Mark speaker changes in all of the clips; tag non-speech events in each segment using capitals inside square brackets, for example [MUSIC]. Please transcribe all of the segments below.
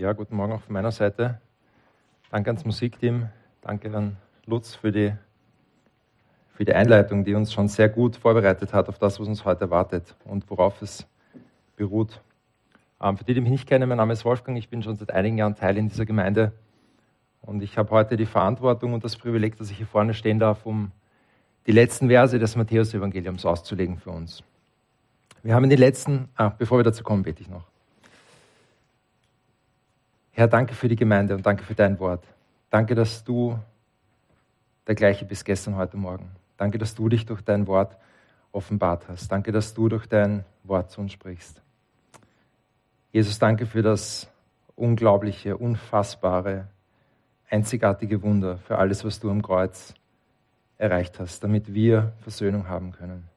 Speaker 1: Ja, guten Morgen auch von meiner Seite. Danke ans Musikteam. Danke an Lutz für die, für die Einleitung, die uns schon sehr gut vorbereitet hat auf das, was uns heute erwartet und worauf es beruht. Ähm, für die, die mich nicht kennen, mein Name ist Wolfgang. Ich bin schon seit einigen Jahren Teil in dieser Gemeinde. Und ich habe heute die Verantwortung und das Privileg, dass ich hier vorne stehen darf, um die letzten Verse des Matthäus-Evangeliums auszulegen für uns. Wir haben in den letzten, ah, bevor wir dazu kommen, bete ich noch. Herr, danke für die Gemeinde und danke für dein Wort. Danke, dass du der gleiche bist gestern, heute Morgen. Danke, dass du dich durch dein Wort offenbart hast. Danke, dass du durch dein Wort zu uns sprichst. Jesus, danke für das unglaubliche, unfassbare, einzigartige Wunder, für alles, was du am Kreuz erreicht hast, damit wir Versöhnung haben können,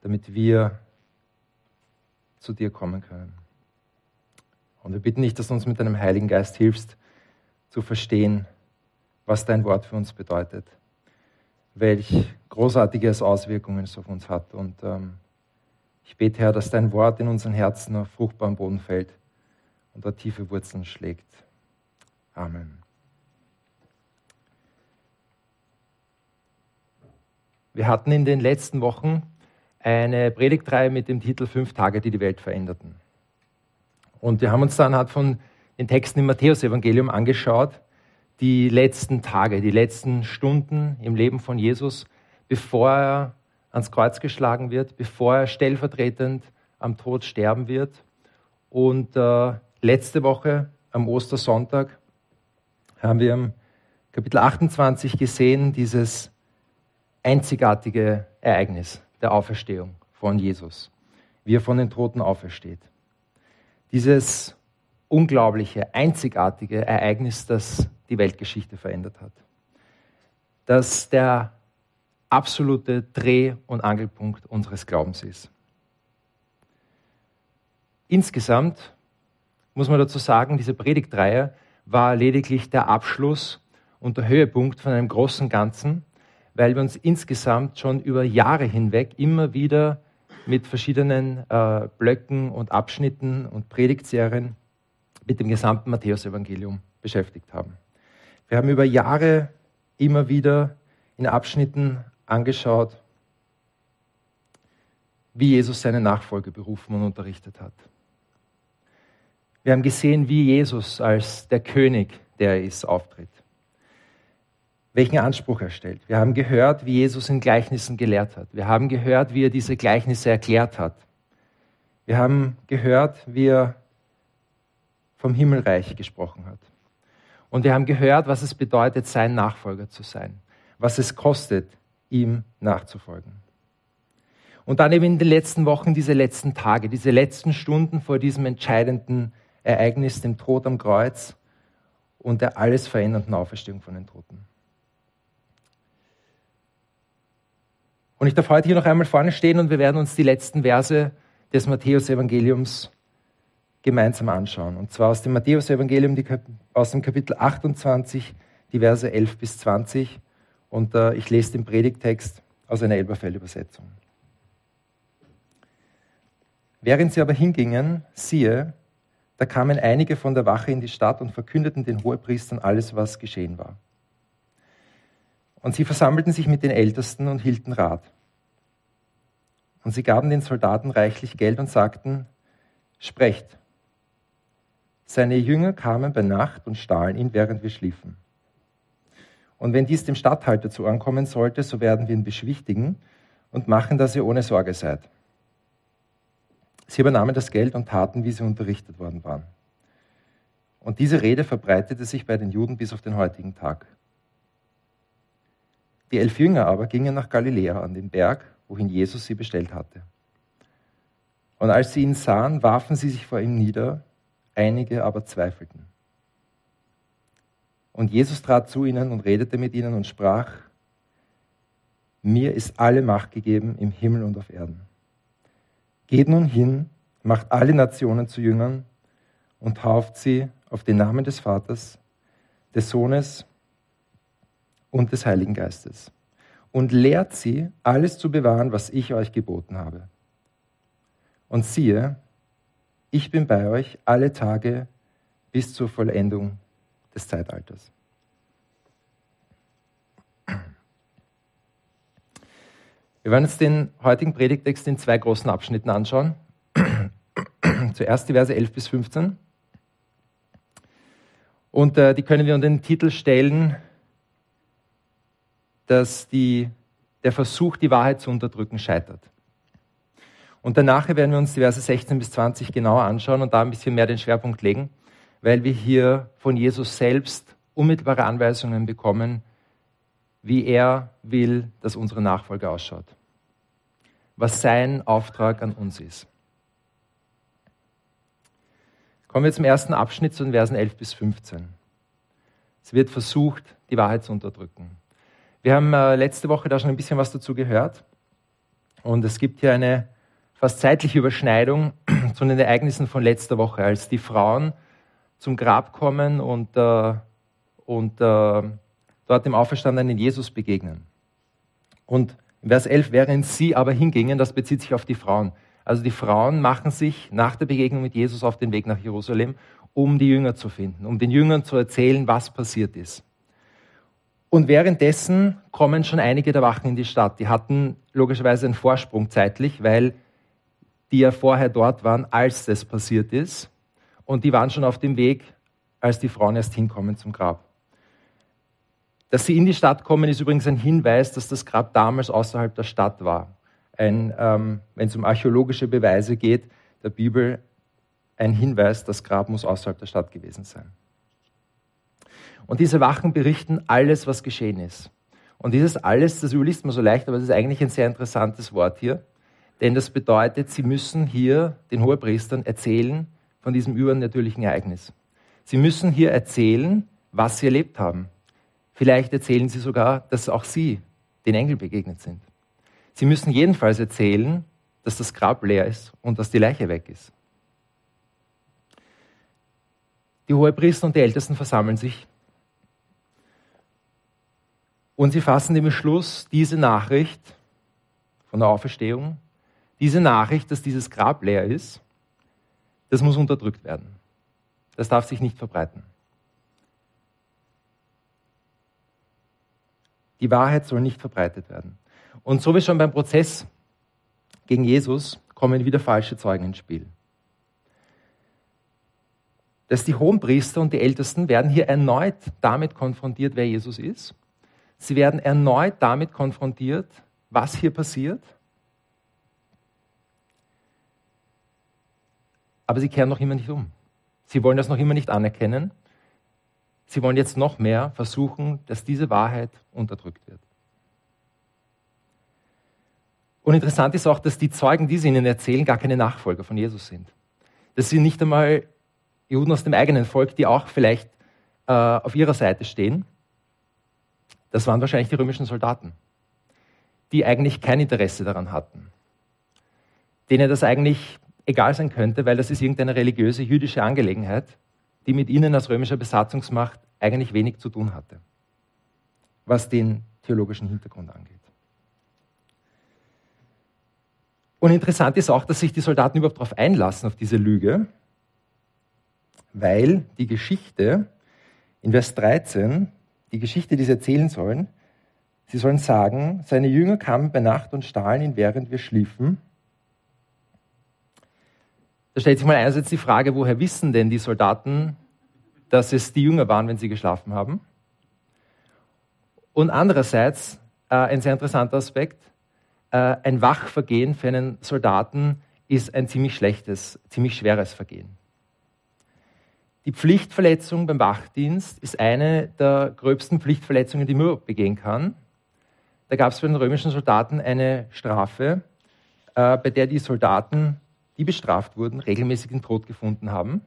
Speaker 1: damit wir zu dir kommen können. Und wir bitten dich, dass du uns mit deinem Heiligen Geist hilfst, zu verstehen, was dein Wort für uns bedeutet, welch großartige Auswirkungen es auf uns hat. Und ähm, ich bete, Herr, dass dein Wort in unseren Herzen auf fruchtbaren Boden fällt und dort tiefe Wurzeln schlägt. Amen. Wir hatten in den letzten Wochen eine Predigtreihe mit dem Titel Fünf Tage, die die Welt veränderten. Und wir haben uns dann anhand von den Texten im Matthäusevangelium angeschaut, die letzten Tage, die letzten Stunden im Leben von Jesus, bevor er ans Kreuz geschlagen wird, bevor er stellvertretend am Tod sterben wird. Und äh, letzte Woche am Ostersonntag haben wir im Kapitel 28 gesehen, dieses einzigartige Ereignis der Auferstehung von Jesus, wie er von den Toten aufersteht dieses unglaubliche, einzigartige Ereignis, das die Weltgeschichte verändert hat. Das der absolute Dreh- und Angelpunkt unseres Glaubens ist. Insgesamt muss man dazu sagen, diese Predigtreihe war lediglich der Abschluss und der Höhepunkt von einem großen Ganzen, weil wir uns insgesamt schon über Jahre hinweg immer wieder mit verschiedenen äh, Blöcken und Abschnitten und Predigtserien mit dem gesamten Matthäusevangelium beschäftigt haben. Wir haben über Jahre immer wieder in Abschnitten angeschaut, wie Jesus seine Nachfolge berufen und unterrichtet hat. Wir haben gesehen, wie Jesus als der König, der er ist, auftritt welchen Anspruch er stellt. Wir haben gehört, wie Jesus in Gleichnissen gelehrt hat. Wir haben gehört, wie er diese Gleichnisse erklärt hat. Wir haben gehört, wie er vom Himmelreich gesprochen hat. Und wir haben gehört, was es bedeutet, sein Nachfolger zu sein, was es kostet, ihm nachzufolgen. Und dann eben in den letzten Wochen, diese letzten Tage, diese letzten Stunden vor diesem entscheidenden Ereignis, dem Tod am Kreuz und der alles verändernden Auferstehung von den Toten. Und ich darf heute hier noch einmal vorne stehen und wir werden uns die letzten Verse des Matthäus-Evangeliums gemeinsam anschauen. Und zwar aus dem Matthäus-Evangelium, aus dem Kapitel 28, die Verse 11 bis 20. Und äh, ich lese den Predigtext aus einer Elberfeld-Übersetzung. Während sie aber hingingen, siehe, da kamen einige von der Wache in die Stadt und verkündeten den Hohepriestern alles, was geschehen war. Und sie versammelten sich mit den Ältesten und hielten Rat. Und sie gaben den Soldaten reichlich Geld und sagten, sprecht. Seine Jünger kamen bei Nacht und stahlen ihn, während wir schliefen. Und wenn dies dem Statthalter zu ankommen sollte, so werden wir ihn beschwichtigen und machen, dass ihr ohne Sorge seid. Sie übernahmen das Geld und taten, wie sie unterrichtet worden waren. Und diese Rede verbreitete sich bei den Juden bis auf den heutigen Tag. Die elf Jünger aber gingen nach Galiläa an den Berg, wohin Jesus sie bestellt hatte. Und als sie ihn sahen, warfen sie sich vor ihm nieder, einige aber zweifelten. Und Jesus trat zu ihnen und redete mit ihnen und sprach, mir ist alle Macht gegeben im Himmel und auf Erden. Geht nun hin, macht alle Nationen zu Jüngern und tauft sie auf den Namen des Vaters, des Sohnes und des Heiligen Geistes und lehrt sie, alles zu bewahren, was ich euch geboten habe. Und siehe, ich bin bei euch alle Tage bis zur Vollendung des Zeitalters. Wir werden uns den heutigen Predigtext in zwei großen Abschnitten anschauen. [CLEARS THROAT] Zuerst die Verse 11 bis 15. Und äh, die können wir unter den Titel stellen, dass die, der Versuch, die Wahrheit zu unterdrücken, scheitert. Und danach werden wir uns die Verse 16 bis 20 genauer anschauen und da ein bisschen mehr den Schwerpunkt legen, weil wir hier von Jesus selbst unmittelbare Anweisungen bekommen, wie er will, dass unsere Nachfolge ausschaut. Was sein Auftrag an uns ist. Kommen wir zum ersten Abschnitt zu den Versen 11 bis 15. Es wird versucht, die Wahrheit zu unterdrücken. Wir haben äh, letzte Woche da schon ein bisschen was dazu gehört. Und es gibt hier eine fast zeitliche Überschneidung [CLEARS THROAT] zu den Ereignissen von letzter Woche, als die Frauen zum Grab kommen und, äh, und äh, dort dem auferstandenen Jesus begegnen. Und in Vers 11, während sie aber hingingen, das bezieht sich auf die Frauen. Also die Frauen machen sich nach der Begegnung mit Jesus auf den Weg nach Jerusalem, um die Jünger zu finden, um den Jüngern zu erzählen, was passiert ist. Und währenddessen kommen schon einige der Wachen in die Stadt. Die hatten logischerweise einen Vorsprung zeitlich, weil die ja vorher dort waren, als das passiert ist. Und die waren schon auf dem Weg, als die Frauen erst hinkommen zum Grab. Dass sie in die Stadt kommen, ist übrigens ein Hinweis, dass das Grab damals außerhalb der Stadt war. Ein, ähm, wenn es um archäologische Beweise geht, der Bibel ein Hinweis, das Grab muss außerhalb der Stadt gewesen sein. Und diese Wachen berichten alles, was geschehen ist. Und dieses alles, das überliest man so leicht, aber es ist eigentlich ein sehr interessantes Wort hier. Denn das bedeutet, sie müssen hier den Hohepriestern erzählen von diesem übernatürlichen Ereignis. Sie müssen hier erzählen, was sie erlebt haben. Vielleicht erzählen sie sogar, dass auch sie den Engel begegnet sind. Sie müssen jedenfalls erzählen, dass das Grab leer ist und dass die Leiche weg ist. Die Hohepriester und die Ältesten versammeln sich und sie fassen den Beschluss, diese Nachricht von der Auferstehung diese Nachricht, dass dieses Grab leer ist, das muss unterdrückt werden. Das darf sich nicht verbreiten. Die Wahrheit soll nicht verbreitet werden. Und so wie schon beim Prozess gegen Jesus kommen wieder falsche Zeugen ins Spiel. Dass die Hohenpriester und die Ältesten werden hier erneut damit konfrontiert, wer Jesus ist. Sie werden erneut damit konfrontiert, was hier passiert aber sie kehren noch immer nicht um. Sie wollen das noch immer nicht anerkennen. Sie wollen jetzt noch mehr versuchen, dass diese Wahrheit unterdrückt wird. Und interessant ist auch, dass die Zeugen, die sie ihnen erzählen, gar keine Nachfolger von Jesus sind. Das sind nicht einmal Juden aus dem eigenen Volk, die auch vielleicht äh, auf ihrer Seite stehen. Das waren wahrscheinlich die römischen Soldaten, die eigentlich kein Interesse daran hatten, denen das eigentlich egal sein könnte, weil das ist irgendeine religiöse jüdische Angelegenheit, die mit ihnen als römischer Besatzungsmacht eigentlich wenig zu tun hatte, was den theologischen Hintergrund angeht. Und interessant ist auch, dass sich die Soldaten überhaupt darauf einlassen, auf diese Lüge, weil die Geschichte in Vers 13, die Geschichte, die sie erzählen sollen, sie sollen sagen, seine Jünger kamen bei Nacht und stahlen ihn, während wir schliefen. Da stellt sich mal einerseits die Frage, woher wissen denn die Soldaten, dass es die Jünger waren, wenn sie geschlafen haben? Und andererseits, äh, ein sehr interessanter Aspekt, äh, ein Wachvergehen für einen Soldaten ist ein ziemlich schlechtes, ziemlich schweres Vergehen. Die Pflichtverletzung beim Wachdienst ist eine der gröbsten Pflichtverletzungen, die man begehen kann. Da gab es für den römischen Soldaten eine Strafe, äh, bei der die Soldaten die bestraft wurden, regelmäßig den Tod gefunden haben.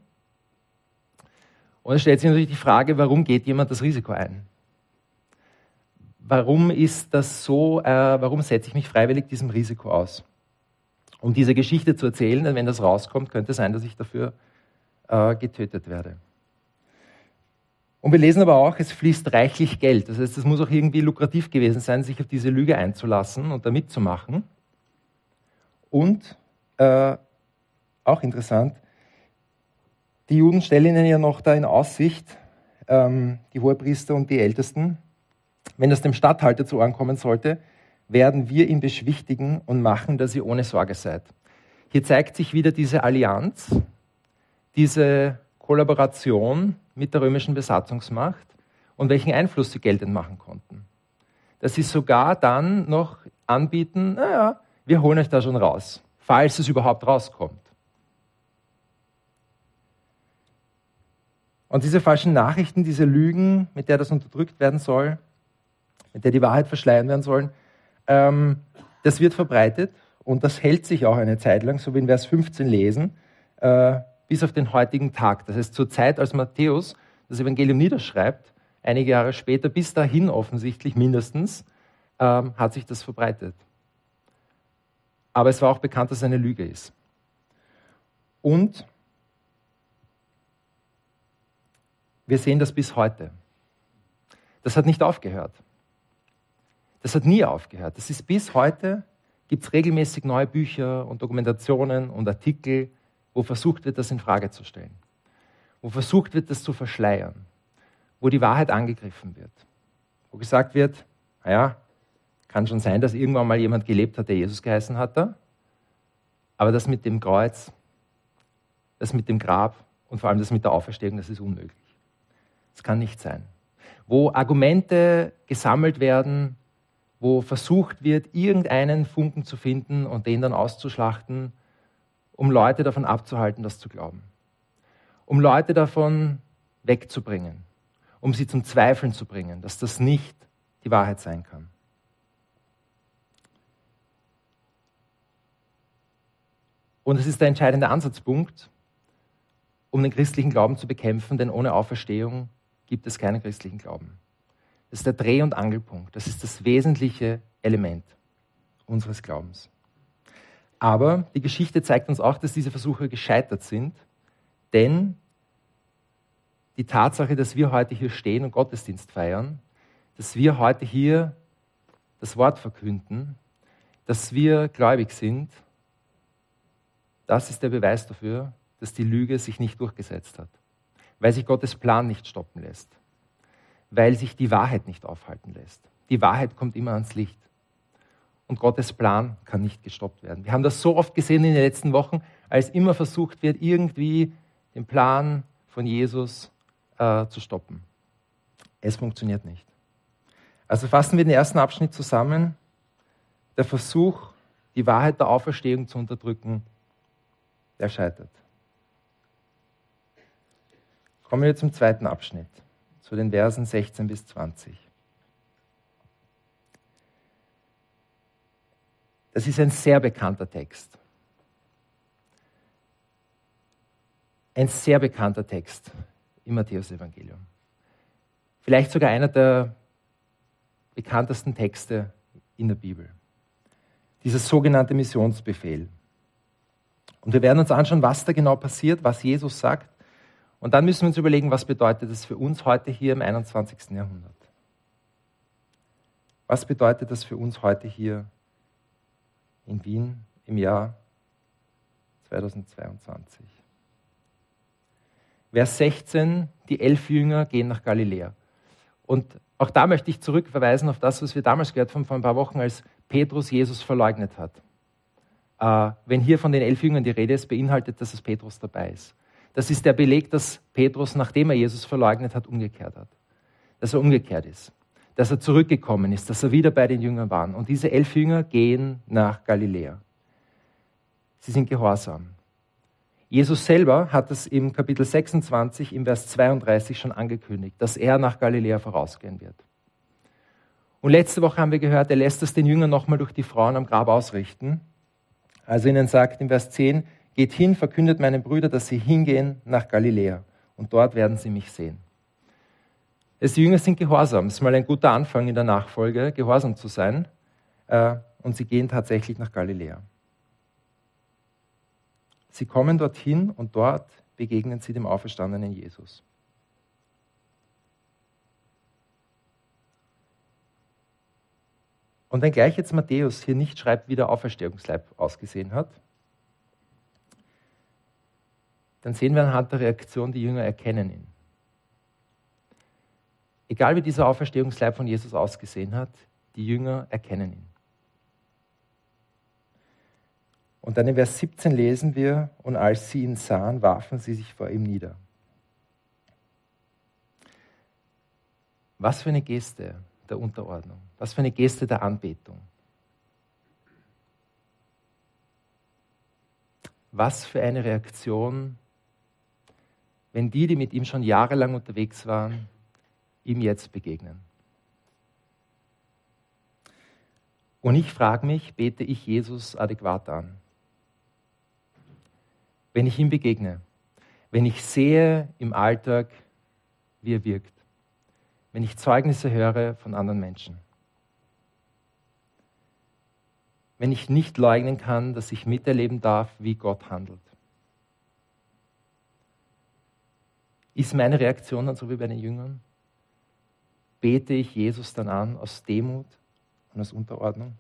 Speaker 1: Und es stellt sich natürlich die Frage, warum geht jemand das Risiko ein? Warum ist das so, äh, warum setze ich mich freiwillig diesem Risiko aus? Um diese Geschichte zu erzählen, denn wenn das rauskommt, könnte es sein, dass ich dafür äh, getötet werde. Und wir lesen aber auch, es fließt reichlich Geld. Das heißt, es muss auch irgendwie lukrativ gewesen sein, sich auf diese Lüge einzulassen und da mitzumachen. Und äh, auch interessant, Die Juden stellen ihnen ja noch da in Aussicht, ähm, die Hohepriester und die Ältesten, wenn das dem Statthalter zu Ohren kommen sollte, werden wir ihn beschwichtigen und machen, dass ihr ohne Sorge seid. Hier zeigt sich wieder diese Allianz, diese Kollaboration mit der römischen Besatzungsmacht und welchen Einfluss sie geltend machen konnten. Dass sie sogar dann noch anbieten, naja, wir holen euch da schon raus, falls es überhaupt rauskommt. Und diese falschen Nachrichten, diese Lügen, mit der das unterdrückt werden soll, mit der die Wahrheit verschleiern werden sollen, ähm, das wird verbreitet und das hält sich auch eine Zeit lang, so wie in Vers 15 lesen, äh, bis auf den heutigen Tag. Das heißt, zur Zeit, als Matthäus das Evangelium niederschreibt, einige Jahre später, bis dahin offensichtlich mindestens, ähm, hat sich das verbreitet. Aber es war auch bekannt, dass es eine Lüge ist. Und wir sehen das bis heute. Das hat nicht aufgehört. Das hat nie aufgehört. Das ist bis heute, gibt es regelmäßig neue Bücher und Dokumentationen und Artikel, wo versucht wird, das in Frage zu stellen. Wo versucht wird, das zu verschleiern. Wo die Wahrheit angegriffen wird. Wo gesagt wird, naja, kann schon sein, dass irgendwann mal jemand gelebt hat, der Jesus geheißen hat. Aber das mit dem Kreuz, das mit dem Grab und vor allem das mit der Auferstehung, das ist unmöglich. Das kann nicht sein. Wo Argumente gesammelt werden, wo versucht wird, irgendeinen Funken zu finden und den dann auszuschlachten, um Leute davon abzuhalten, das zu glauben. Um Leute davon wegzubringen, um sie zum Zweifeln zu bringen, dass das nicht die Wahrheit sein kann. Und es ist der entscheidende Ansatzpunkt, um den christlichen Glauben zu bekämpfen, denn ohne Auferstehung gibt es keinen christlichen Glauben. Das ist der Dreh- und Angelpunkt. Das ist das wesentliche Element unseres Glaubens. Aber die Geschichte zeigt uns auch, dass diese Versuche gescheitert sind, denn die Tatsache, dass wir heute hier stehen und Gottesdienst feiern, dass wir heute hier das Wort verkünden, dass wir gläubig sind, das ist der Beweis dafür, dass die Lüge sich nicht durchgesetzt hat, weil sich Gottes Plan nicht stoppen lässt weil sich die Wahrheit nicht aufhalten lässt. Die Wahrheit kommt immer ans Licht. Und Gottes Plan kann nicht gestoppt werden. Wir haben das so oft gesehen in den letzten Wochen, als immer versucht wird, irgendwie den Plan von Jesus äh, zu stoppen. Es funktioniert nicht. Also fassen wir den ersten Abschnitt zusammen. Der Versuch, die Wahrheit der Auferstehung zu unterdrücken, der scheitert. Kommen wir zum zweiten Abschnitt zu den Versen 16 bis 20. Das ist ein sehr bekannter Text. Ein sehr bekannter Text im Matthäusevangelium. Vielleicht sogar einer der bekanntesten Texte in der Bibel. Dieser sogenannte Missionsbefehl. Und wir werden uns anschauen, was da genau passiert, was Jesus sagt und dann müssen wir uns überlegen, was bedeutet das für uns heute hier im 21. Jahrhundert? Was bedeutet das für uns heute hier in Wien im Jahr 2022? Vers 16, die elf Jünger gehen nach Galiläa. Und auch da möchte ich zurückverweisen auf das, was wir damals gehört haben, vor ein paar Wochen, als Petrus Jesus verleugnet hat. Äh, wenn hier von den elf Jüngern die Rede ist, beinhaltet das, dass Petrus dabei ist. Das ist der Beleg, dass Petrus, nachdem er Jesus verleugnet hat, umgekehrt hat. Dass er umgekehrt ist. Dass er zurückgekommen ist, dass er wieder bei den Jüngern war. Und diese elf Jünger gehen nach Galiläa. Sie sind gehorsam. Jesus selber hat es im Kapitel 26, im Vers 32 schon angekündigt, dass er nach Galiläa vorausgehen wird. Und letzte Woche haben wir gehört, er lässt es den Jüngern nochmal durch die Frauen am Grab ausrichten. Also ihnen sagt im Vers 10, Geht hin, verkündet meinen Brüdern, dass sie hingehen nach Galiläa und dort werden sie mich sehen. Es, die Jünger sind gehorsam. Es ist mal ein guter Anfang in der Nachfolge, gehorsam zu sein. Äh, und sie gehen tatsächlich nach Galiläa. Sie kommen dorthin und dort begegnen sie dem auferstandenen Jesus. Und wenngleich jetzt Matthäus hier nicht schreibt, wie der Auferstehungsleib ausgesehen hat, dann sehen wir anhand der Reaktion, die Jünger erkennen ihn. Egal wie dieser Auferstehungsleib von Jesus ausgesehen hat, die Jünger erkennen ihn. Und dann in Vers 17 lesen wir, und als sie ihn sahen, warfen sie sich vor ihm nieder. Was für eine Geste der Unterordnung, was für eine Geste der Anbetung. Was für eine Reaktion, wenn die, die mit ihm schon jahrelang unterwegs waren, ihm jetzt begegnen. Und ich frage mich, bete ich Jesus adäquat an? Wenn ich ihm begegne, wenn ich sehe im Alltag, wie er wirkt, wenn ich Zeugnisse höre von anderen Menschen, wenn ich nicht leugnen kann, dass ich miterleben darf, wie Gott handelt. Ist meine Reaktion dann so wie bei den Jüngern? Bete ich Jesus dann an aus Demut und aus Unterordnung?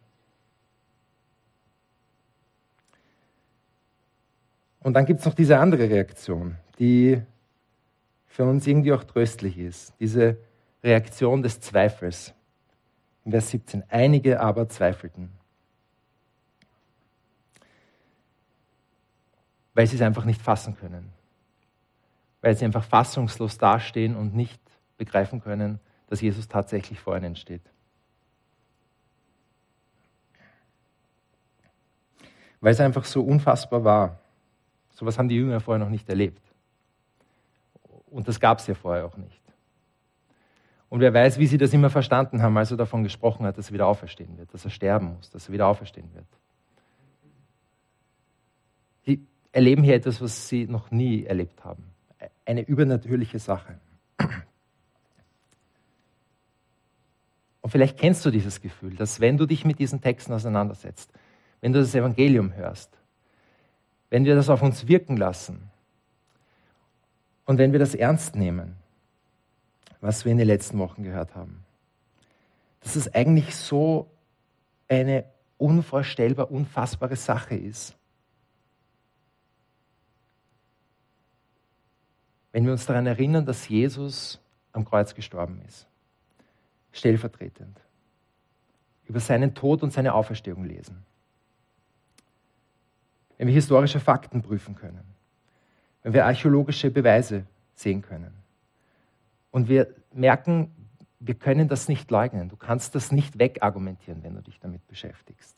Speaker 1: Und dann gibt es noch diese andere Reaktion, die für uns irgendwie auch tröstlich ist. Diese Reaktion des Zweifels. In Vers 17. Einige aber zweifelten. Weil sie es einfach nicht fassen können. Weil sie einfach fassungslos dastehen und nicht begreifen können, dass Jesus tatsächlich vor ihnen steht. Weil es einfach so unfassbar war. So etwas haben die Jünger vorher noch nicht erlebt. Und das gab es ja vorher auch nicht. Und wer weiß, wie sie das immer verstanden haben, als er davon gesprochen hat, dass er wieder auferstehen wird, dass er sterben muss, dass er wieder auferstehen wird. Sie erleben hier etwas, was sie noch nie erlebt haben. Eine übernatürliche Sache. Und vielleicht kennst du dieses Gefühl, dass wenn du dich mit diesen Texten auseinandersetzt, wenn du das Evangelium hörst, wenn wir das auf uns wirken lassen und wenn wir das ernst nehmen, was wir in den letzten Wochen gehört haben. Dass es eigentlich so eine unvorstellbar, unfassbare Sache ist. Wenn wir uns daran erinnern, dass Jesus am Kreuz gestorben ist, stellvertretend, über seinen Tod und seine Auferstehung lesen, wenn wir historische Fakten prüfen können, wenn wir archäologische Beweise sehen können, und wir merken, wir können das nicht leugnen. Du kannst das nicht wegargumentieren, wenn du dich damit beschäftigst.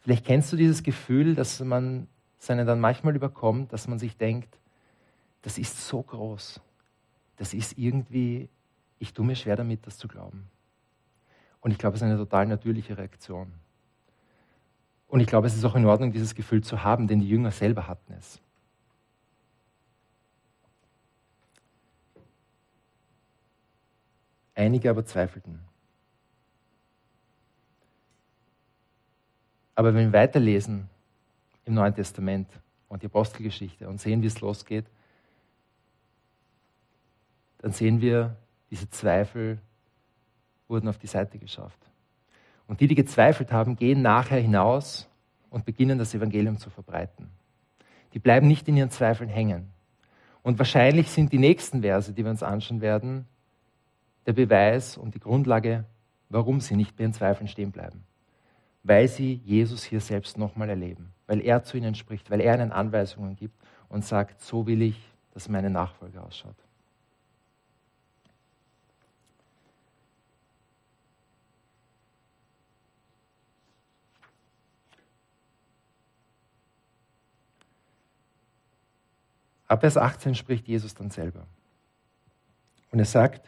Speaker 1: Vielleicht kennst du dieses Gefühl, dass man seine dann manchmal überkommt, dass man sich denkt, das ist so groß. Das ist irgendwie, ich tue mir schwer damit, das zu glauben. Und ich glaube, es ist eine total natürliche Reaktion. Und ich glaube, es ist auch in Ordnung, dieses Gefühl zu haben, denn die Jünger selber hatten es. Einige aber zweifelten. Aber wenn wir weiterlesen im Neuen Testament und die Apostelgeschichte und sehen, wie es losgeht, dann sehen wir, diese Zweifel wurden auf die Seite geschafft. Und die, die gezweifelt haben, gehen nachher hinaus und beginnen das Evangelium zu verbreiten. Die bleiben nicht in ihren Zweifeln hängen. Und wahrscheinlich sind die nächsten Verse, die wir uns anschauen werden, der Beweis und die Grundlage, warum sie nicht bei ihren Zweifeln stehen bleiben. Weil sie Jesus hier selbst nochmal erleben, weil er zu ihnen spricht, weil er ihnen Anweisungen gibt und sagt, so will ich, dass meine Nachfolge ausschaut. Ab Vers 18 spricht Jesus dann selber. Und er sagt,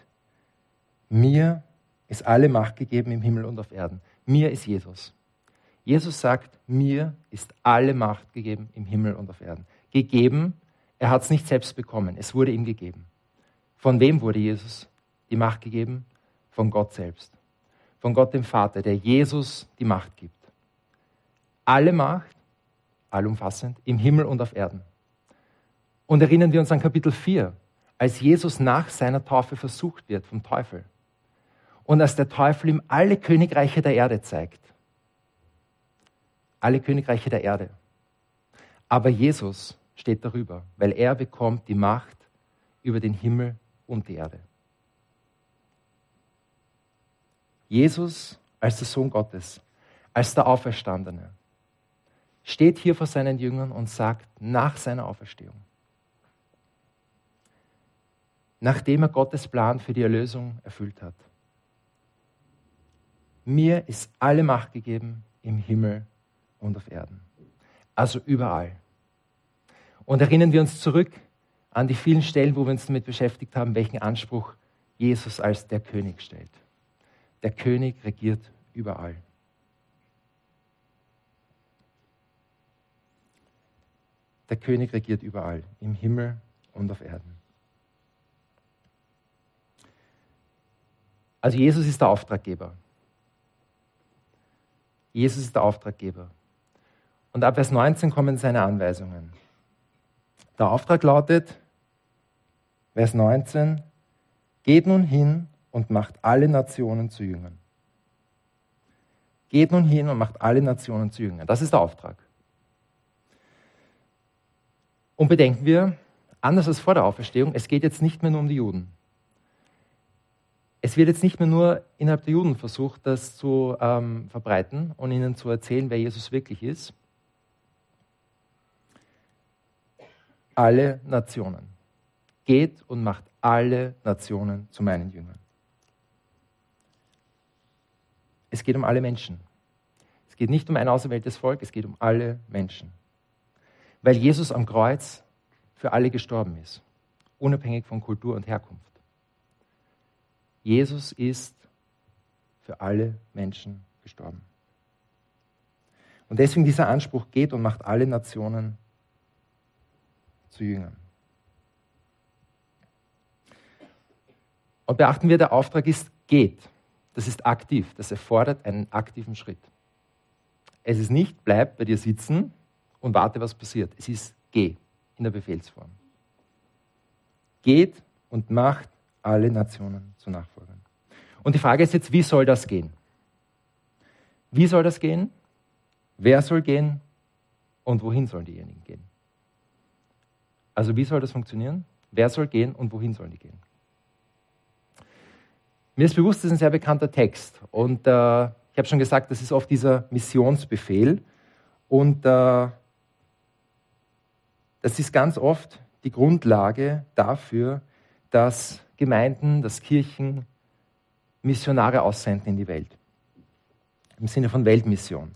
Speaker 1: mir ist alle Macht gegeben im Himmel und auf Erden. Mir ist Jesus. Jesus sagt, mir ist alle Macht gegeben im Himmel und auf Erden. Gegeben, er hat es nicht selbst bekommen, es wurde ihm gegeben. Von wem wurde Jesus die Macht gegeben? Von Gott selbst. Von Gott dem Vater, der Jesus die Macht gibt. Alle Macht, allumfassend, im Himmel und auf Erden. Und erinnern wir uns an Kapitel 4, als Jesus nach seiner Taufe versucht wird vom Teufel und als der Teufel ihm alle Königreiche der Erde zeigt. Alle Königreiche der Erde. Aber Jesus steht darüber, weil er bekommt die Macht über den Himmel und die Erde. Jesus als der Sohn Gottes, als der Auferstandene, steht hier vor seinen Jüngern und sagt nach seiner Auferstehung, nachdem er Gottes Plan für die Erlösung erfüllt hat, mir ist alle Macht gegeben im Himmel und auf Erden. Also überall. Und erinnern wir uns zurück an die vielen Stellen, wo wir uns damit beschäftigt haben, welchen Anspruch Jesus als der König stellt. Der König regiert überall. Der König regiert überall, im Himmel und auf Erden. Also Jesus ist der Auftraggeber. Jesus ist der Auftraggeber. Und ab Vers 19 kommen seine Anweisungen. Der Auftrag lautet, Vers 19, geht nun hin und macht alle Nationen zu Jüngern. Geht nun hin und macht alle Nationen zu Jüngern. Das ist der Auftrag. Und bedenken wir, anders als vor der Auferstehung, es geht jetzt nicht mehr nur um die Juden. Es wird jetzt nicht mehr nur innerhalb der Juden versucht, das zu ähm, verbreiten und ihnen zu erzählen, wer Jesus wirklich ist. Alle Nationen. Geht und macht alle Nationen zu meinen Jüngern. Es geht um alle Menschen. Es geht nicht um ein auserwähltes Volk, es geht um alle Menschen. Weil Jesus am Kreuz für alle gestorben ist, unabhängig von Kultur und Herkunft. Jesus ist für alle Menschen gestorben. Und deswegen dieser Anspruch geht und macht alle Nationen zu Jüngern. Und beachten wir, der Auftrag ist geht. Das ist aktiv. Das erfordert einen aktiven Schritt. Es ist nicht, bleib bei dir sitzen und warte, was passiert. Es ist geh in der Befehlsform. Geht und macht alle Nationen zu Nachfolgern. Und die Frage ist jetzt, wie soll das gehen? Wie soll das gehen? Wer soll gehen? Und wohin sollen diejenigen gehen? Also wie soll das funktionieren? Wer soll gehen und wohin sollen die gehen? Mir ist bewusst, das ist ein sehr bekannter Text. Und äh, ich habe schon gesagt, das ist oft dieser Missionsbefehl. Und äh, das ist ganz oft die Grundlage dafür, dass Gemeinden, dass Kirchen Missionare aussenden in die Welt. Im Sinne von Weltmission.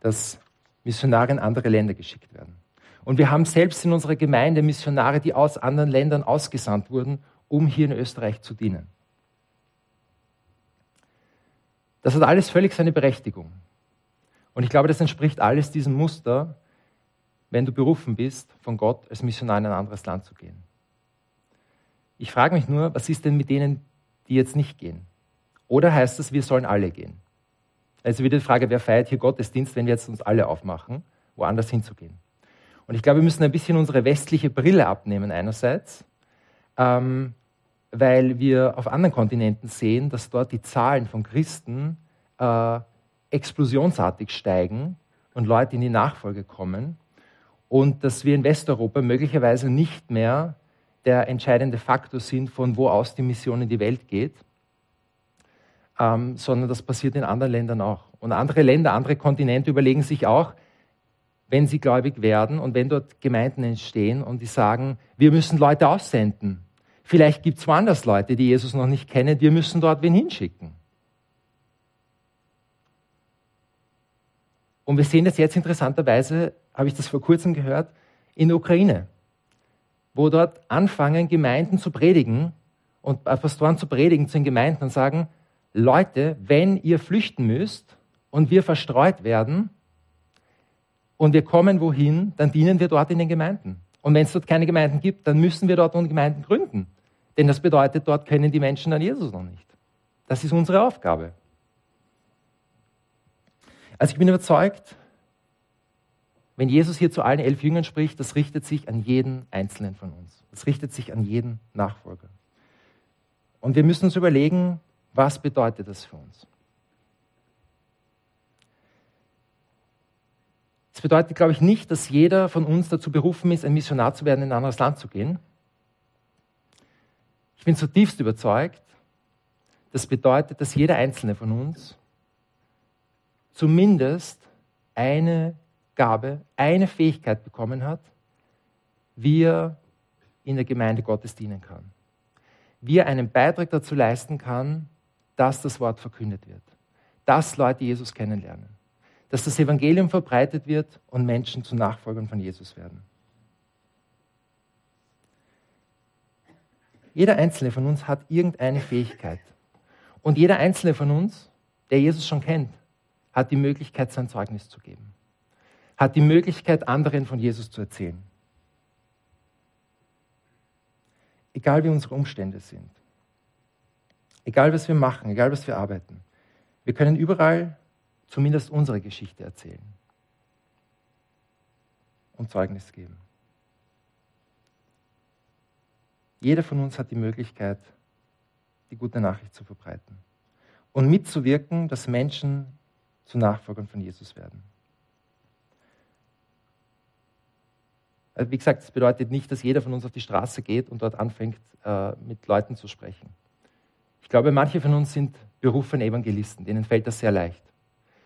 Speaker 1: Dass Missionare in andere Länder geschickt werden. Und wir haben selbst in unserer Gemeinde Missionare, die aus anderen Ländern ausgesandt wurden, um hier in Österreich zu dienen. Das hat alles völlig seine Berechtigung. Und ich glaube, das entspricht alles diesem Muster, wenn du berufen bist, von Gott als Missionar in ein anderes Land zu gehen. Ich frage mich nur, was ist denn mit denen, die jetzt nicht gehen? Oder heißt das, wir sollen alle gehen? Also wieder die Frage, wer feiert hier Gottesdienst, wenn wir jetzt uns alle aufmachen, woanders hinzugehen? Und ich glaube, wir müssen ein bisschen unsere westliche Brille abnehmen einerseits, ähm, weil wir auf anderen Kontinenten sehen, dass dort die Zahlen von Christen äh, explosionsartig steigen und Leute in die Nachfolge kommen und dass wir in Westeuropa möglicherweise nicht mehr der entscheidende Faktor sind, von wo aus die Mission in die Welt geht, ähm, sondern das passiert in anderen Ländern auch. Und andere Länder, andere Kontinente überlegen sich auch, wenn sie gläubig werden und wenn dort Gemeinden entstehen und die sagen, wir müssen Leute aussenden. Vielleicht gibt es woanders Leute, die Jesus noch nicht kennen, wir müssen dort wen hinschicken. Und wir sehen das jetzt interessanterweise, habe ich das vor kurzem gehört, in der Ukraine wo dort anfangen, Gemeinden zu predigen und Pastoren zu predigen zu den Gemeinden und sagen, Leute, wenn ihr flüchten müsst und wir verstreut werden und wir kommen wohin, dann dienen wir dort in den Gemeinden. Und wenn es dort keine Gemeinden gibt, dann müssen wir dort Gemeinden gründen. Denn das bedeutet, dort kennen die Menschen dann Jesus noch nicht. Das ist unsere Aufgabe. Also ich bin überzeugt, wenn Jesus hier zu allen elf Jüngern spricht, das richtet sich an jeden Einzelnen von uns. Das richtet sich an jeden Nachfolger. Und wir müssen uns überlegen, was bedeutet das für uns? Das bedeutet, glaube ich, nicht, dass jeder von uns dazu berufen ist, ein Missionar zu werden, in ein anderes Land zu gehen. Ich bin zutiefst überzeugt, das bedeutet, dass jeder einzelne von uns zumindest eine Gabe, eine Fähigkeit bekommen hat, wie er in der Gemeinde Gottes dienen kann. Wie er einen Beitrag dazu leisten kann, dass das Wort verkündet wird. Dass Leute Jesus kennenlernen. Dass das Evangelium verbreitet wird und Menschen zu Nachfolgern von Jesus werden. Jeder einzelne von uns hat irgendeine Fähigkeit. Und jeder einzelne von uns, der Jesus schon kennt, hat die Möglichkeit, sein Zeugnis zu geben. Hat die Möglichkeit, anderen von Jesus zu erzählen. Egal wie unsere Umstände sind. Egal was wir machen, egal was wir arbeiten. Wir können überall zumindest unsere Geschichte erzählen und Zeugnis geben. Jeder von uns hat die Möglichkeit, die gute Nachricht zu verbreiten und mitzuwirken, dass Menschen zu Nachfolgern von Jesus werden. Wie gesagt, das bedeutet nicht, dass jeder von uns auf die Straße geht und dort anfängt, äh, mit Leuten zu sprechen. Ich glaube, manche von uns sind berufene Evangelisten, denen fällt das sehr leicht.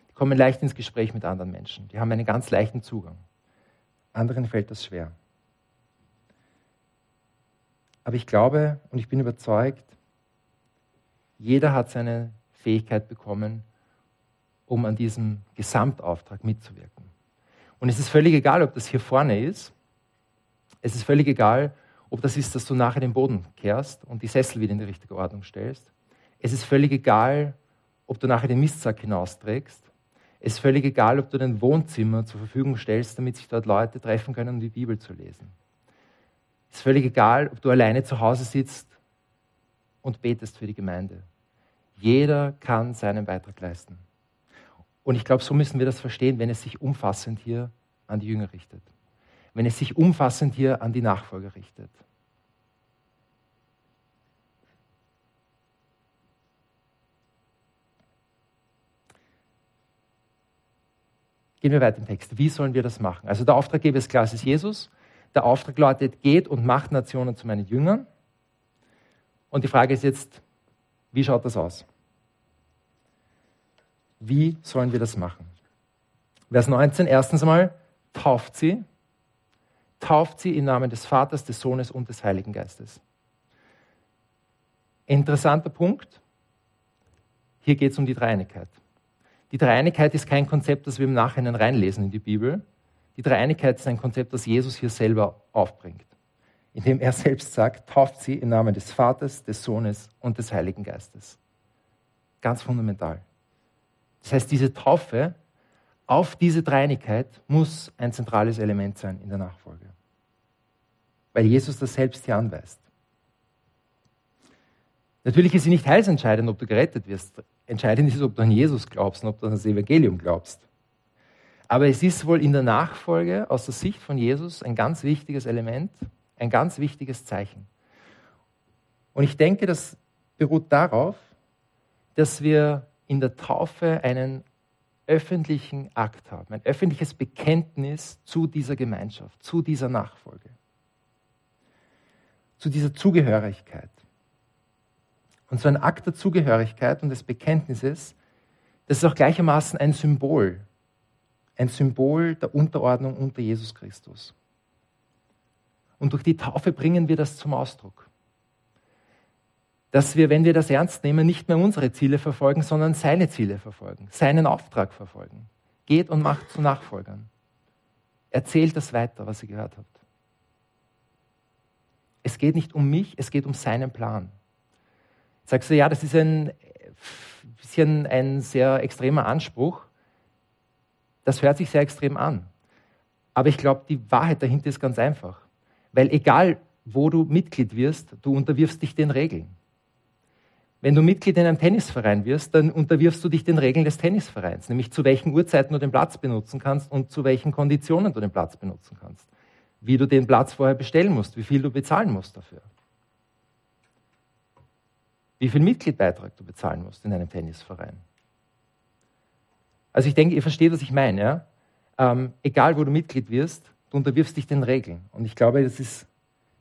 Speaker 1: Die kommen leicht ins Gespräch mit anderen Menschen, die haben einen ganz leichten Zugang. Anderen fällt das schwer. Aber ich glaube und ich bin überzeugt, jeder hat seine Fähigkeit bekommen, um an diesem Gesamtauftrag mitzuwirken. Und es ist völlig egal, ob das hier vorne ist. Es ist völlig egal, ob das ist, dass du nachher den Boden kehrst und die Sessel wieder in die richtige Ordnung stellst. Es ist völlig egal, ob du nachher den Mistsack hinausträgst. Es ist völlig egal, ob du dein Wohnzimmer zur Verfügung stellst, damit sich dort Leute treffen können, um die Bibel zu lesen. Es ist völlig egal, ob du alleine zu Hause sitzt und betest für die Gemeinde. Jeder kann seinen Beitrag leisten. Und ich glaube, so müssen wir das verstehen, wenn es sich umfassend hier an die Jünger richtet wenn es sich umfassend hier an die Nachfolger richtet. Gehen wir weiter im Text. Wie sollen wir das machen? Also der Auftraggeber ist klar, es ist Jesus. Der Auftrag lautet, geht und macht Nationen zu meinen Jüngern. Und die Frage ist jetzt, wie schaut das aus? Wie sollen wir das machen? Vers 19, erstens einmal, tauft sie tauft sie im Namen des Vaters, des Sohnes und des Heiligen Geistes. Interessanter Punkt. Hier geht es um die Dreieinigkeit. Die Dreieinigkeit ist kein Konzept, das wir im Nachhinein reinlesen in die Bibel. Die Dreieinigkeit ist ein Konzept, das Jesus hier selber aufbringt, indem er [LAUGHS] selbst sagt, tauft sie im Namen des Vaters, des Sohnes und des Heiligen Geistes. Ganz fundamental. Das heißt, diese Taufe auf diese Dreinigkeit muss ein zentrales Element sein in der Nachfolge. Weil Jesus das selbst hier anweist. Natürlich ist es nicht heilsentscheidend, ob du gerettet wirst. Entscheidend ist, ob du an Jesus glaubst und ob du an das Evangelium glaubst. Aber es ist wohl in der Nachfolge aus der Sicht von Jesus ein ganz wichtiges Element, ein ganz wichtiges Zeichen. Und ich denke, das beruht darauf, dass wir in der Taufe einen öffentlichen Akt haben, ein öffentliches Bekenntnis zu dieser Gemeinschaft, zu dieser Nachfolge, zu dieser Zugehörigkeit. Und so ein Akt der Zugehörigkeit und des Bekenntnisses, das ist auch gleichermaßen ein Symbol, ein Symbol der Unterordnung unter Jesus Christus. Und durch die Taufe bringen wir das zum Ausdruck dass wir, wenn wir das ernst nehmen, nicht mehr unsere Ziele verfolgen, sondern seine Ziele verfolgen, seinen Auftrag verfolgen. Geht und macht zu Nachfolgern. Erzählt das weiter, was ihr gehört habt. Es geht nicht um mich, es geht um seinen Plan. Sagst du, ja, das ist ein bisschen ein sehr extremer Anspruch. Das hört sich sehr extrem an. Aber ich glaube, die Wahrheit dahinter ist ganz einfach. Weil egal, wo du Mitglied wirst, du unterwirfst dich den Regeln. Wenn du Mitglied in einem Tennisverein wirst, dann unterwirfst du dich den Regeln des Tennisvereins, nämlich zu welchen Uhrzeiten du den Platz benutzen kannst und zu welchen Konditionen du den Platz benutzen kannst. Wie du den Platz vorher bestellen musst, wie viel du bezahlen musst dafür. Wie viel Mitgliedbeitrag du bezahlen musst in einem Tennisverein. Also ich denke, ihr versteht, was ich meine. Ja? ähm, egal wo du Mitglied wirst, du unterwirfst dich den Regeln. Und ich glaube, das ist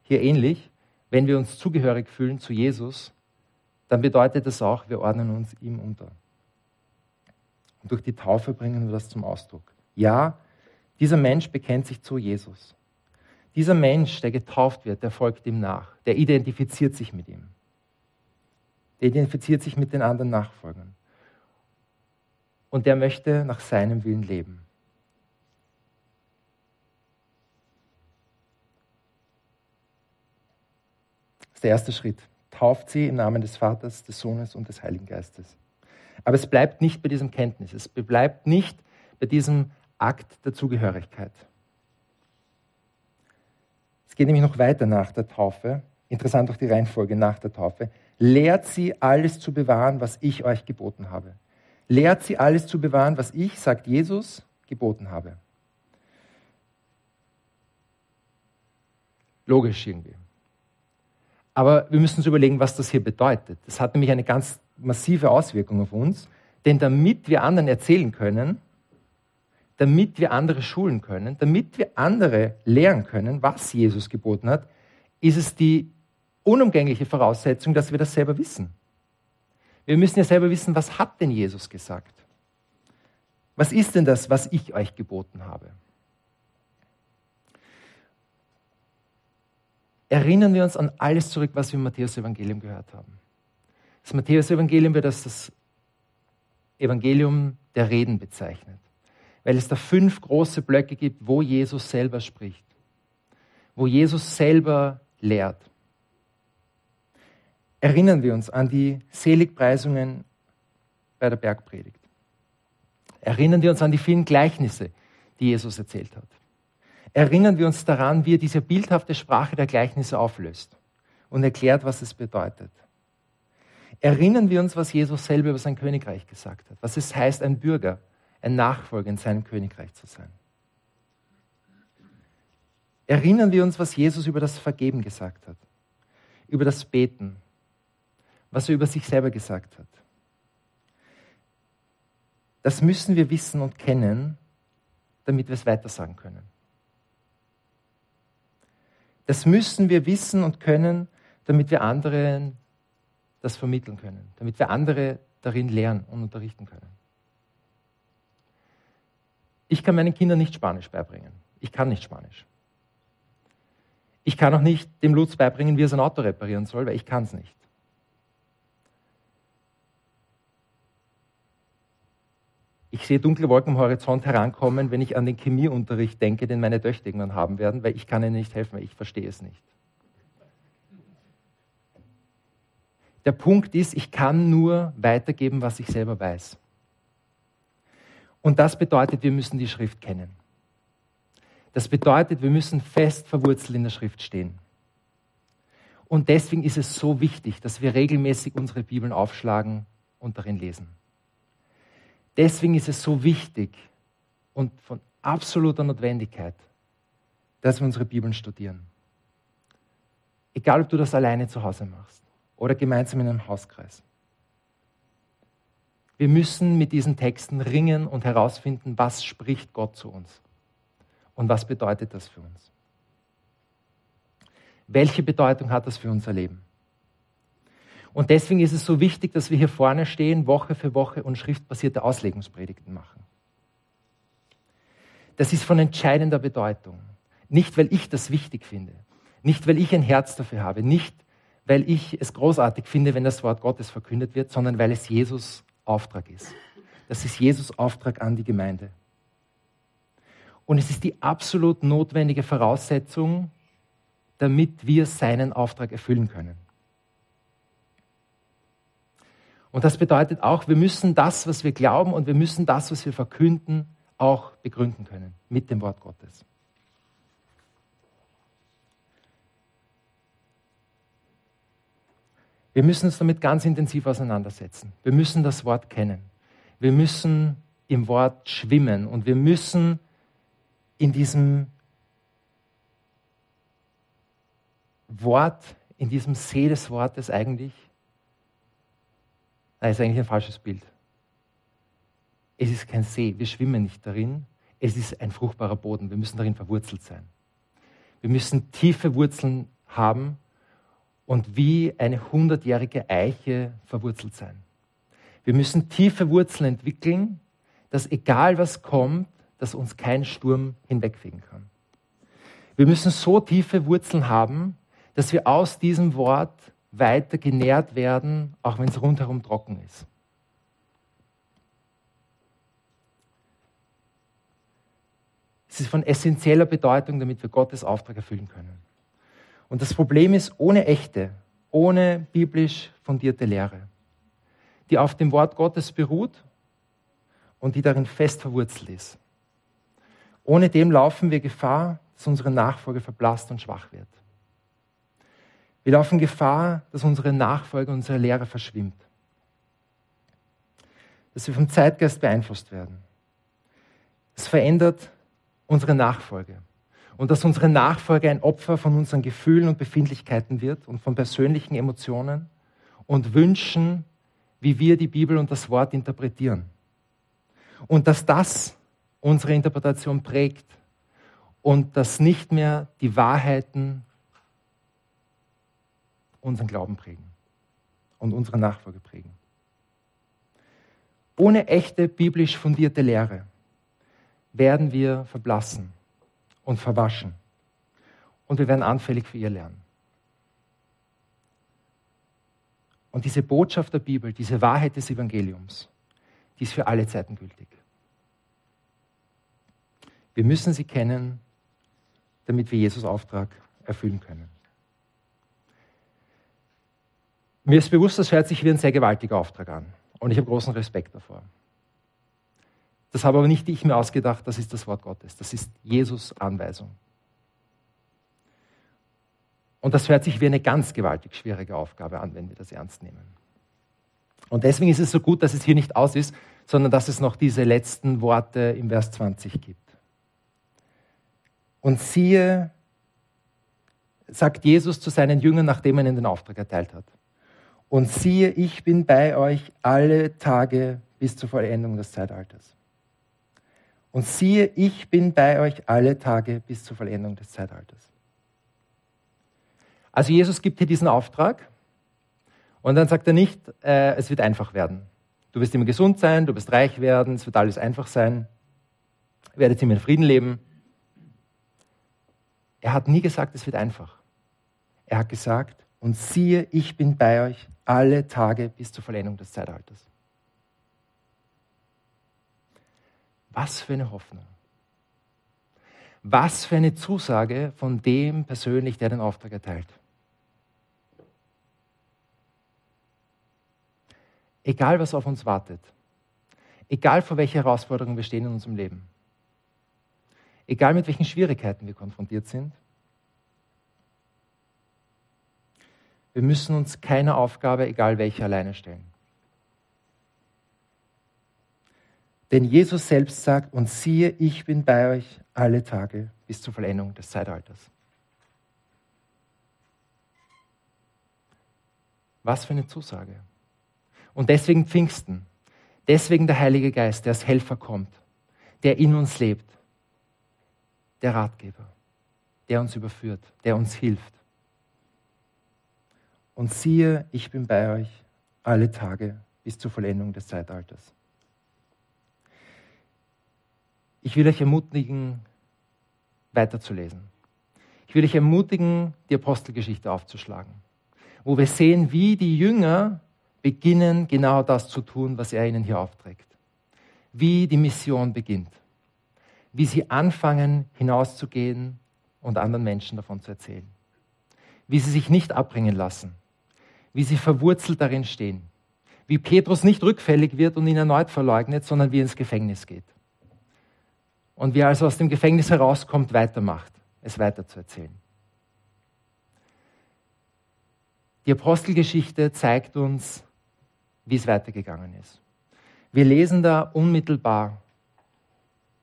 Speaker 1: hier ähnlich. Wenn wir uns zugehörig fühlen zu Jesus, dann bedeutet das auch, wir ordnen uns ihm unter. Und durch die Taufe bringen wir das zum Ausdruck. Ja, dieser Mensch bekennt sich zu Jesus. Dieser Mensch, der getauft wird, der folgt ihm nach. Der identifiziert sich mit ihm. Der identifiziert sich mit den anderen Nachfolgern. Und der möchte nach seinem Willen leben. Das ist der erste Schritt. Tauft sie im Namen des Vaters, des Sohnes und des Heiligen Geistes. Aber es bleibt nicht bei diesem Kenntnis. Es bleibt nicht bei diesem Akt der Zugehörigkeit. Es geht nämlich noch weiter nach der Taufe. Interessant auch die Reihenfolge nach der Taufe. Lehrt sie alles zu bewahren, was ich euch geboten habe. Lehrt sie alles zu bewahren, was ich, sagt Jesus, geboten habe. Logisch irgendwie. Aber wir müssen uns überlegen, was das hier bedeutet. Das hat nämlich eine ganz massive Auswirkung auf uns. Denn damit wir anderen erzählen können, damit wir andere schulen können, damit wir andere lehren können, was Jesus geboten hat, ist es die unumgängliche Voraussetzung, dass wir das selber wissen. Wir müssen ja selber wissen, was hat denn Jesus gesagt? Was ist denn das, was ich euch geboten habe? Erinnern wir uns an alles zurück, was wir im Matthäus-Evangelium gehört haben. Das Matthäus-Evangelium wird als das Evangelium der Reden bezeichnet weil es da fünf große Blöcke gibt, wo Jesus selber spricht, wo Jesus selber lehrt. Erinnern wir uns an die Seligpreisungen bei der Bergpredigt. Erinnern wir uns an die vielen Gleichnisse, die Jesus erzählt hat. Erinnern wir uns daran, wie er diese bildhafte Sprache der Gleichnisse auflöst und erklärt, was es bedeutet. Erinnern wir uns, was Jesus selber über sein Königreich gesagt hat, was es heißt, ein Bürger ein Nachfolger in seinem Königreich zu sein. Erinnern wir uns, was Jesus über das Vergeben gesagt hat, über das Beten, was er über sich selber gesagt hat. Das müssen wir wissen und kennen, damit wir es weitersagen können. Das müssen wir wissen und können, damit wir anderen das vermitteln können, damit wir andere darin lernen und unterrichten können. Ich kann meinen Kindern nicht Spanisch beibringen. Ich kann nicht Spanisch. Ich kann auch nicht dem Lutz beibringen, wie er sein Auto reparieren soll, weil ich kann es nicht. Ich sehe dunkle Wolken am Horizont herankommen, wenn ich an den Chemieunterricht denke, den meine Töchter irgendwann haben werden, weil ich kann ihnen nicht helfen, weil ich verstehe es nicht. Der Punkt ist, ich kann nur weitergeben, was ich selber weiß. Und das bedeutet, wir müssen die Schrift kennen. Das bedeutet, wir müssen fest verwurzelt in der Schrift stehen. Und deswegen ist es so wichtig, dass wir regelmäßig unsere Bibeln aufschlagen und darin lesen. Deswegen ist es so wichtig und von absoluter Notwendigkeit, dass wir unsere Bibeln studieren. Egal, ob du das alleine zu Hause machst oder gemeinsam in einem Hauskreis. Wir müssen mit diesen Texten ringen und herausfinden, was spricht Gott zu uns und was bedeutet das für uns. Welche Bedeutung hat das für unser Leben? Und deswegen ist es so wichtig, dass wir hier vorne stehen, Woche für Woche und schriftbasierte Auslegungspredigten machen. Das ist von entscheidender Bedeutung. Nicht, weil ich das wichtig finde, nicht, weil ich ein Herz dafür habe, nicht, weil ich es großartig finde, wenn das Wort Gottes verkündet wird, sondern weil es Jesus Auftrag ist. Das ist Jesus Auftrag an die Gemeinde. Und es ist die absolut notwendige Voraussetzung, damit wir seinen Auftrag erfüllen können. Und das bedeutet auch, wir müssen das, was wir glauben und wir müssen das, was wir verkünden, auch begründen können mit dem Wort Gottes. Wir müssen uns damit ganz intensiv auseinandersetzen. Wir müssen das Wort kennen. Wir müssen im Wort schwimmen und wir müssen in diesem Wort, in diesem See des Wortes eigentlich, das ist eigentlich ein falsches Bild. Es ist kein See, wir schwimmen nicht darin. es ist ein fruchtbarer Boden. Wir müssen darin verwurzelt sein. Wir müssen tiefe Wurzeln haben und wie eine hundertjährige Eiche verwurzelt sein. Wir müssen tiefe Wurzeln entwickeln, dass egal was kommt, dass uns kein Sturm hinwegfegen kann. Wir müssen so tiefe Wurzeln haben, dass wir aus diesem Wort weiter genährt werden, auch wenn es rundherum trocken ist. Es ist von essentieller Bedeutung, damit wir Gottes Auftrag erfüllen können. Und das Problem ist, ohne echte, ohne biblisch fundierte Lehre, die auf dem Wort Gottes beruht und die darin fest verwurzelt ist. Ohne dem laufen wir Gefahr, dass unsere Nachfolge verblasst und schwach wird. Wir laufen Gefahr, dass unsere Nachfolge, unsere Lehre verschwimmt. Dass wir vom Zeitgeist beeinflusst werden. Es verändert unsere Nachfolge. Und dass unsere Nachfolge ein Opfer von unseren Gefühlen und Befindlichkeiten wird und von persönlichen Emotionen und Wünschen, wie wir die Bibel und das Wort interpretieren. Und dass das unsere Interpretation prägt und dass nicht mehr die Wahrheiten unseren Glauben prägen und unsere Nachfolge prägen. Ohne echte biblisch fundierte Lehre werden wir verblassen und verwaschen. Und wir werden anfällig für ihr Lernen. Und diese Botschaft der Bibel, diese Wahrheit des Evangeliums, die ist für alle Zeiten gültig. Wir müssen sie kennen, damit wir Jesus Auftrag erfüllen können. Mir ist bewusst, das hört sich wie ein sehr gewaltiger Auftrag an. Und ich habe großen Respekt davor. Das habe aber nicht ich mir ausgedacht, das ist das Wort Gottes. Das ist Jesus Anweisung. Und das hört sich wie eine ganz gewaltig schwierige Aufgabe an, wenn wir das ernst nehmen. Und deswegen ist es so gut, dass es hier nicht aus ist, sondern dass es noch diese letzten Worte im Vers 20 gibt. Und siehe, sagt Jesus zu seinen Jüngern, nachdem er ihnen den Auftrag erteilt hat. Und siehe, ich bin bei euch alle Tage bis zur Vollendung des Zeitalters. Und siehe, ich bin bei euch alle Tage bis zur Vollendung des Zeitalters. Also Jesus gibt hier diesen Auftrag und dann sagt er nicht, äh, es wird einfach werden. Du wirst immer gesund sein, du wirst reich werden, es wird alles einfach sein, werdet immer in Frieden leben. Er hat nie gesagt, es wird einfach. Er hat gesagt, und siehe, ich bin bei euch alle Tage bis zur Vollendung des Zeitalters. Was für eine Hoffnung. Was für eine Zusage von dem persönlich, der den Auftrag erteilt. Egal, was auf uns wartet, egal vor welcher Herausforderung wir stehen in unserem Leben, egal mit welchen Schwierigkeiten wir konfrontiert sind, wir müssen uns keiner Aufgabe, egal welche, alleine stellen. Denn Jesus selbst sagt, und siehe, ich bin bei euch alle Tage bis zur Vollendung des Zeitalters. Was für eine Zusage. Und deswegen Pfingsten, deswegen der Heilige Geist, der als Helfer kommt, der in uns lebt, der Ratgeber, der uns überführt, der uns hilft. Und siehe, ich bin bei euch alle Tage bis zur Vollendung des Zeitalters. Ich will euch ermutigen, weiterzulesen. Ich will euch ermutigen, die Apostelgeschichte aufzuschlagen, wo wir sehen, wie die Jünger beginnen, genau das zu tun, was er ihnen hier aufträgt. Wie die Mission beginnt. Wie sie anfangen, hinauszugehen und anderen Menschen davon zu erzählen. Wie sie sich nicht abbringen lassen. Wie sie verwurzelt darin stehen. Wie Petrus nicht rückfällig wird und ihn erneut verleugnet, sondern wie er ins Gefängnis geht und wie er also aus dem Gefängnis herauskommt, weitermacht, es weiterzuerzählen. Die Apostelgeschichte zeigt uns, wie es weitergegangen ist. Wir lesen da unmittelbar,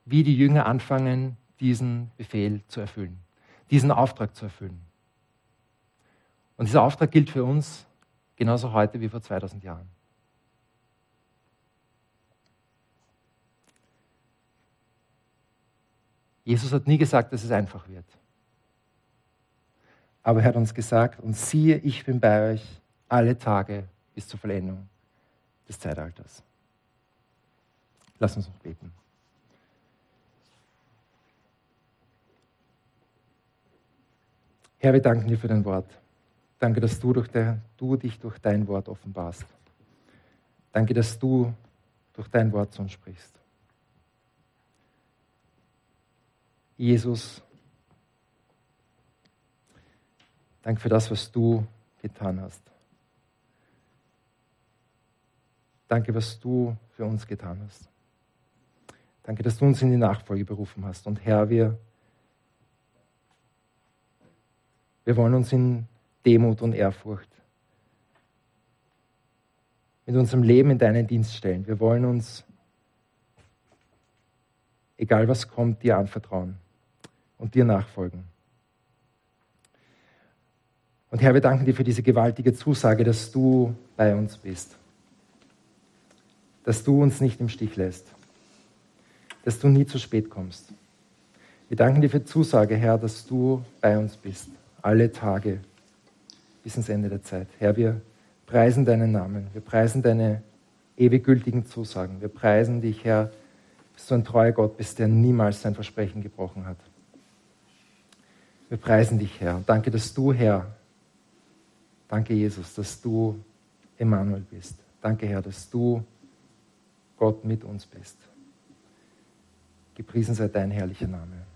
Speaker 1: wie die Jünger anfangen, diesen Befehl zu erfüllen, diesen Auftrag zu erfüllen. Und dieser Auftrag gilt für uns genauso heute wie vor 2000 Jahren. Jesus hat nie gesagt, dass es einfach wird. Aber er hat uns gesagt, und siehe, ich bin bei euch alle Tage bis zur Vollendung des Zeitalters. Lass uns noch beten. Herr, wir danken dir für dein Wort. Danke, dass du, durch der, du dich durch dein Wort offenbarst. Danke, dass du durch dein Wort zu uns sprichst. Jesus, danke für das, was du getan hast. Danke, was du für uns getan hast. Danke, dass du uns in die Nachfolge berufen hast. Und Herr, wir, wir wollen uns in Demut und Ehrfurcht mit unserem Leben in deinen Dienst stellen. Wir wollen uns, egal was kommt, dir anvertrauen und dir nachfolgen. Und Herr, wir danken dir für diese gewaltige Zusage, dass du bei uns bist, dass du uns nicht im Stich lässt, dass du nie zu spät kommst. Wir danken dir für die Zusage, Herr, dass du bei uns bist, alle Tage bis ins Ende der Zeit. Herr, wir preisen deinen Namen, wir preisen deine ewig gültigen Zusagen, wir preisen dich, Herr, dass du ein treuer Gott bist, der niemals sein Versprechen gebrochen hat. Wir preisen dich, Herr. Danke, dass du, Herr, danke, Jesus, dass du Emmanuel bist. Danke, Herr, dass du Gott mit uns bist. Gepriesen sei dein herrlicher Name.